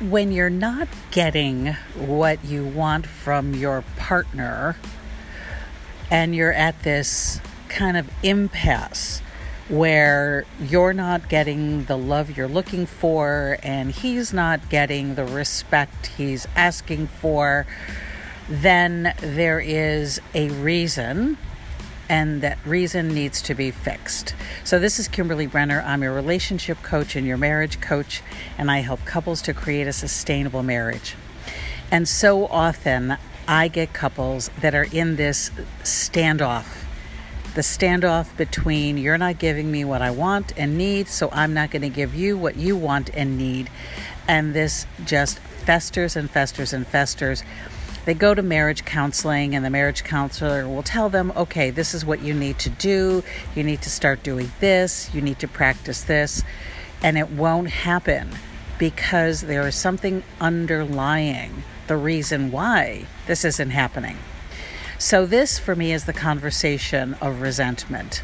when you're not getting what you want from your partner and you're at this kind of impasse where you're not getting the love you're looking for and he's not getting the respect he's asking for, then there is a reason and that reason needs to be fixed. So, this is Kimberly Brenner. I'm your relationship coach and your marriage coach, and I help couples to create a sustainable marriage. And so often, I get couples that are in this standoff the standoff between you're not giving me what I want and need, so I'm not going to give you what you want and need. And this just festers and festers and festers. They go to marriage counseling, and the marriage counselor will tell them, okay, this is what you need to do. You need to start doing this. You need to practice this. And it won't happen because there is something underlying the reason why this isn't happening. So, this for me is the conversation of resentment.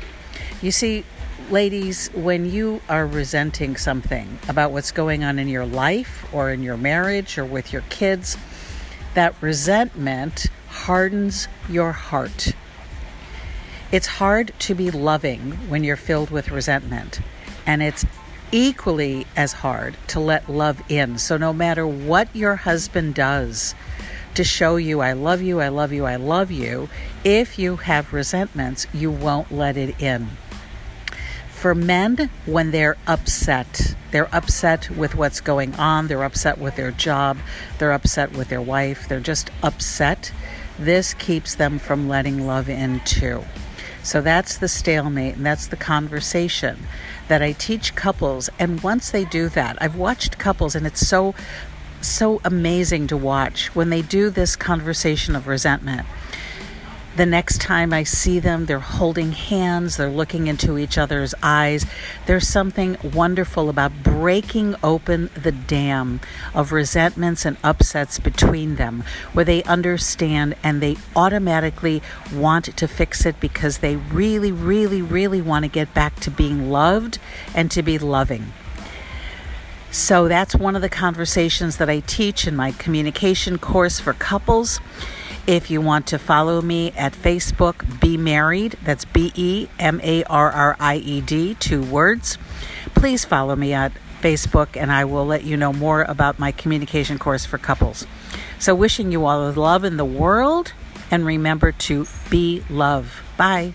You see, ladies, when you are resenting something about what's going on in your life or in your marriage or with your kids, that resentment hardens your heart. It's hard to be loving when you're filled with resentment, and it's equally as hard to let love in. So, no matter what your husband does to show you, I love you, I love you, I love you, if you have resentments, you won't let it in. For men, when they're upset, they're upset with what's going on, they're upset with their job, they're upset with their wife, they're just upset. This keeps them from letting love in too. So that's the stalemate and that's the conversation that I teach couples. And once they do that, I've watched couples and it's so, so amazing to watch when they do this conversation of resentment the next time I see them, they're holding hands, they're looking into each other's eyes. There's something wonderful about breaking open the dam of resentments and upsets between them, where they understand and they automatically want to fix it because they really, really, really want to get back to being loved and to be loving. So that's one of the conversations that I teach in my communication course for couples. If you want to follow me at Facebook, Be Married, that's B E M A R R I E D, two words, please follow me at Facebook and I will let you know more about my communication course for couples. So, wishing you all the love in the world and remember to be love. Bye.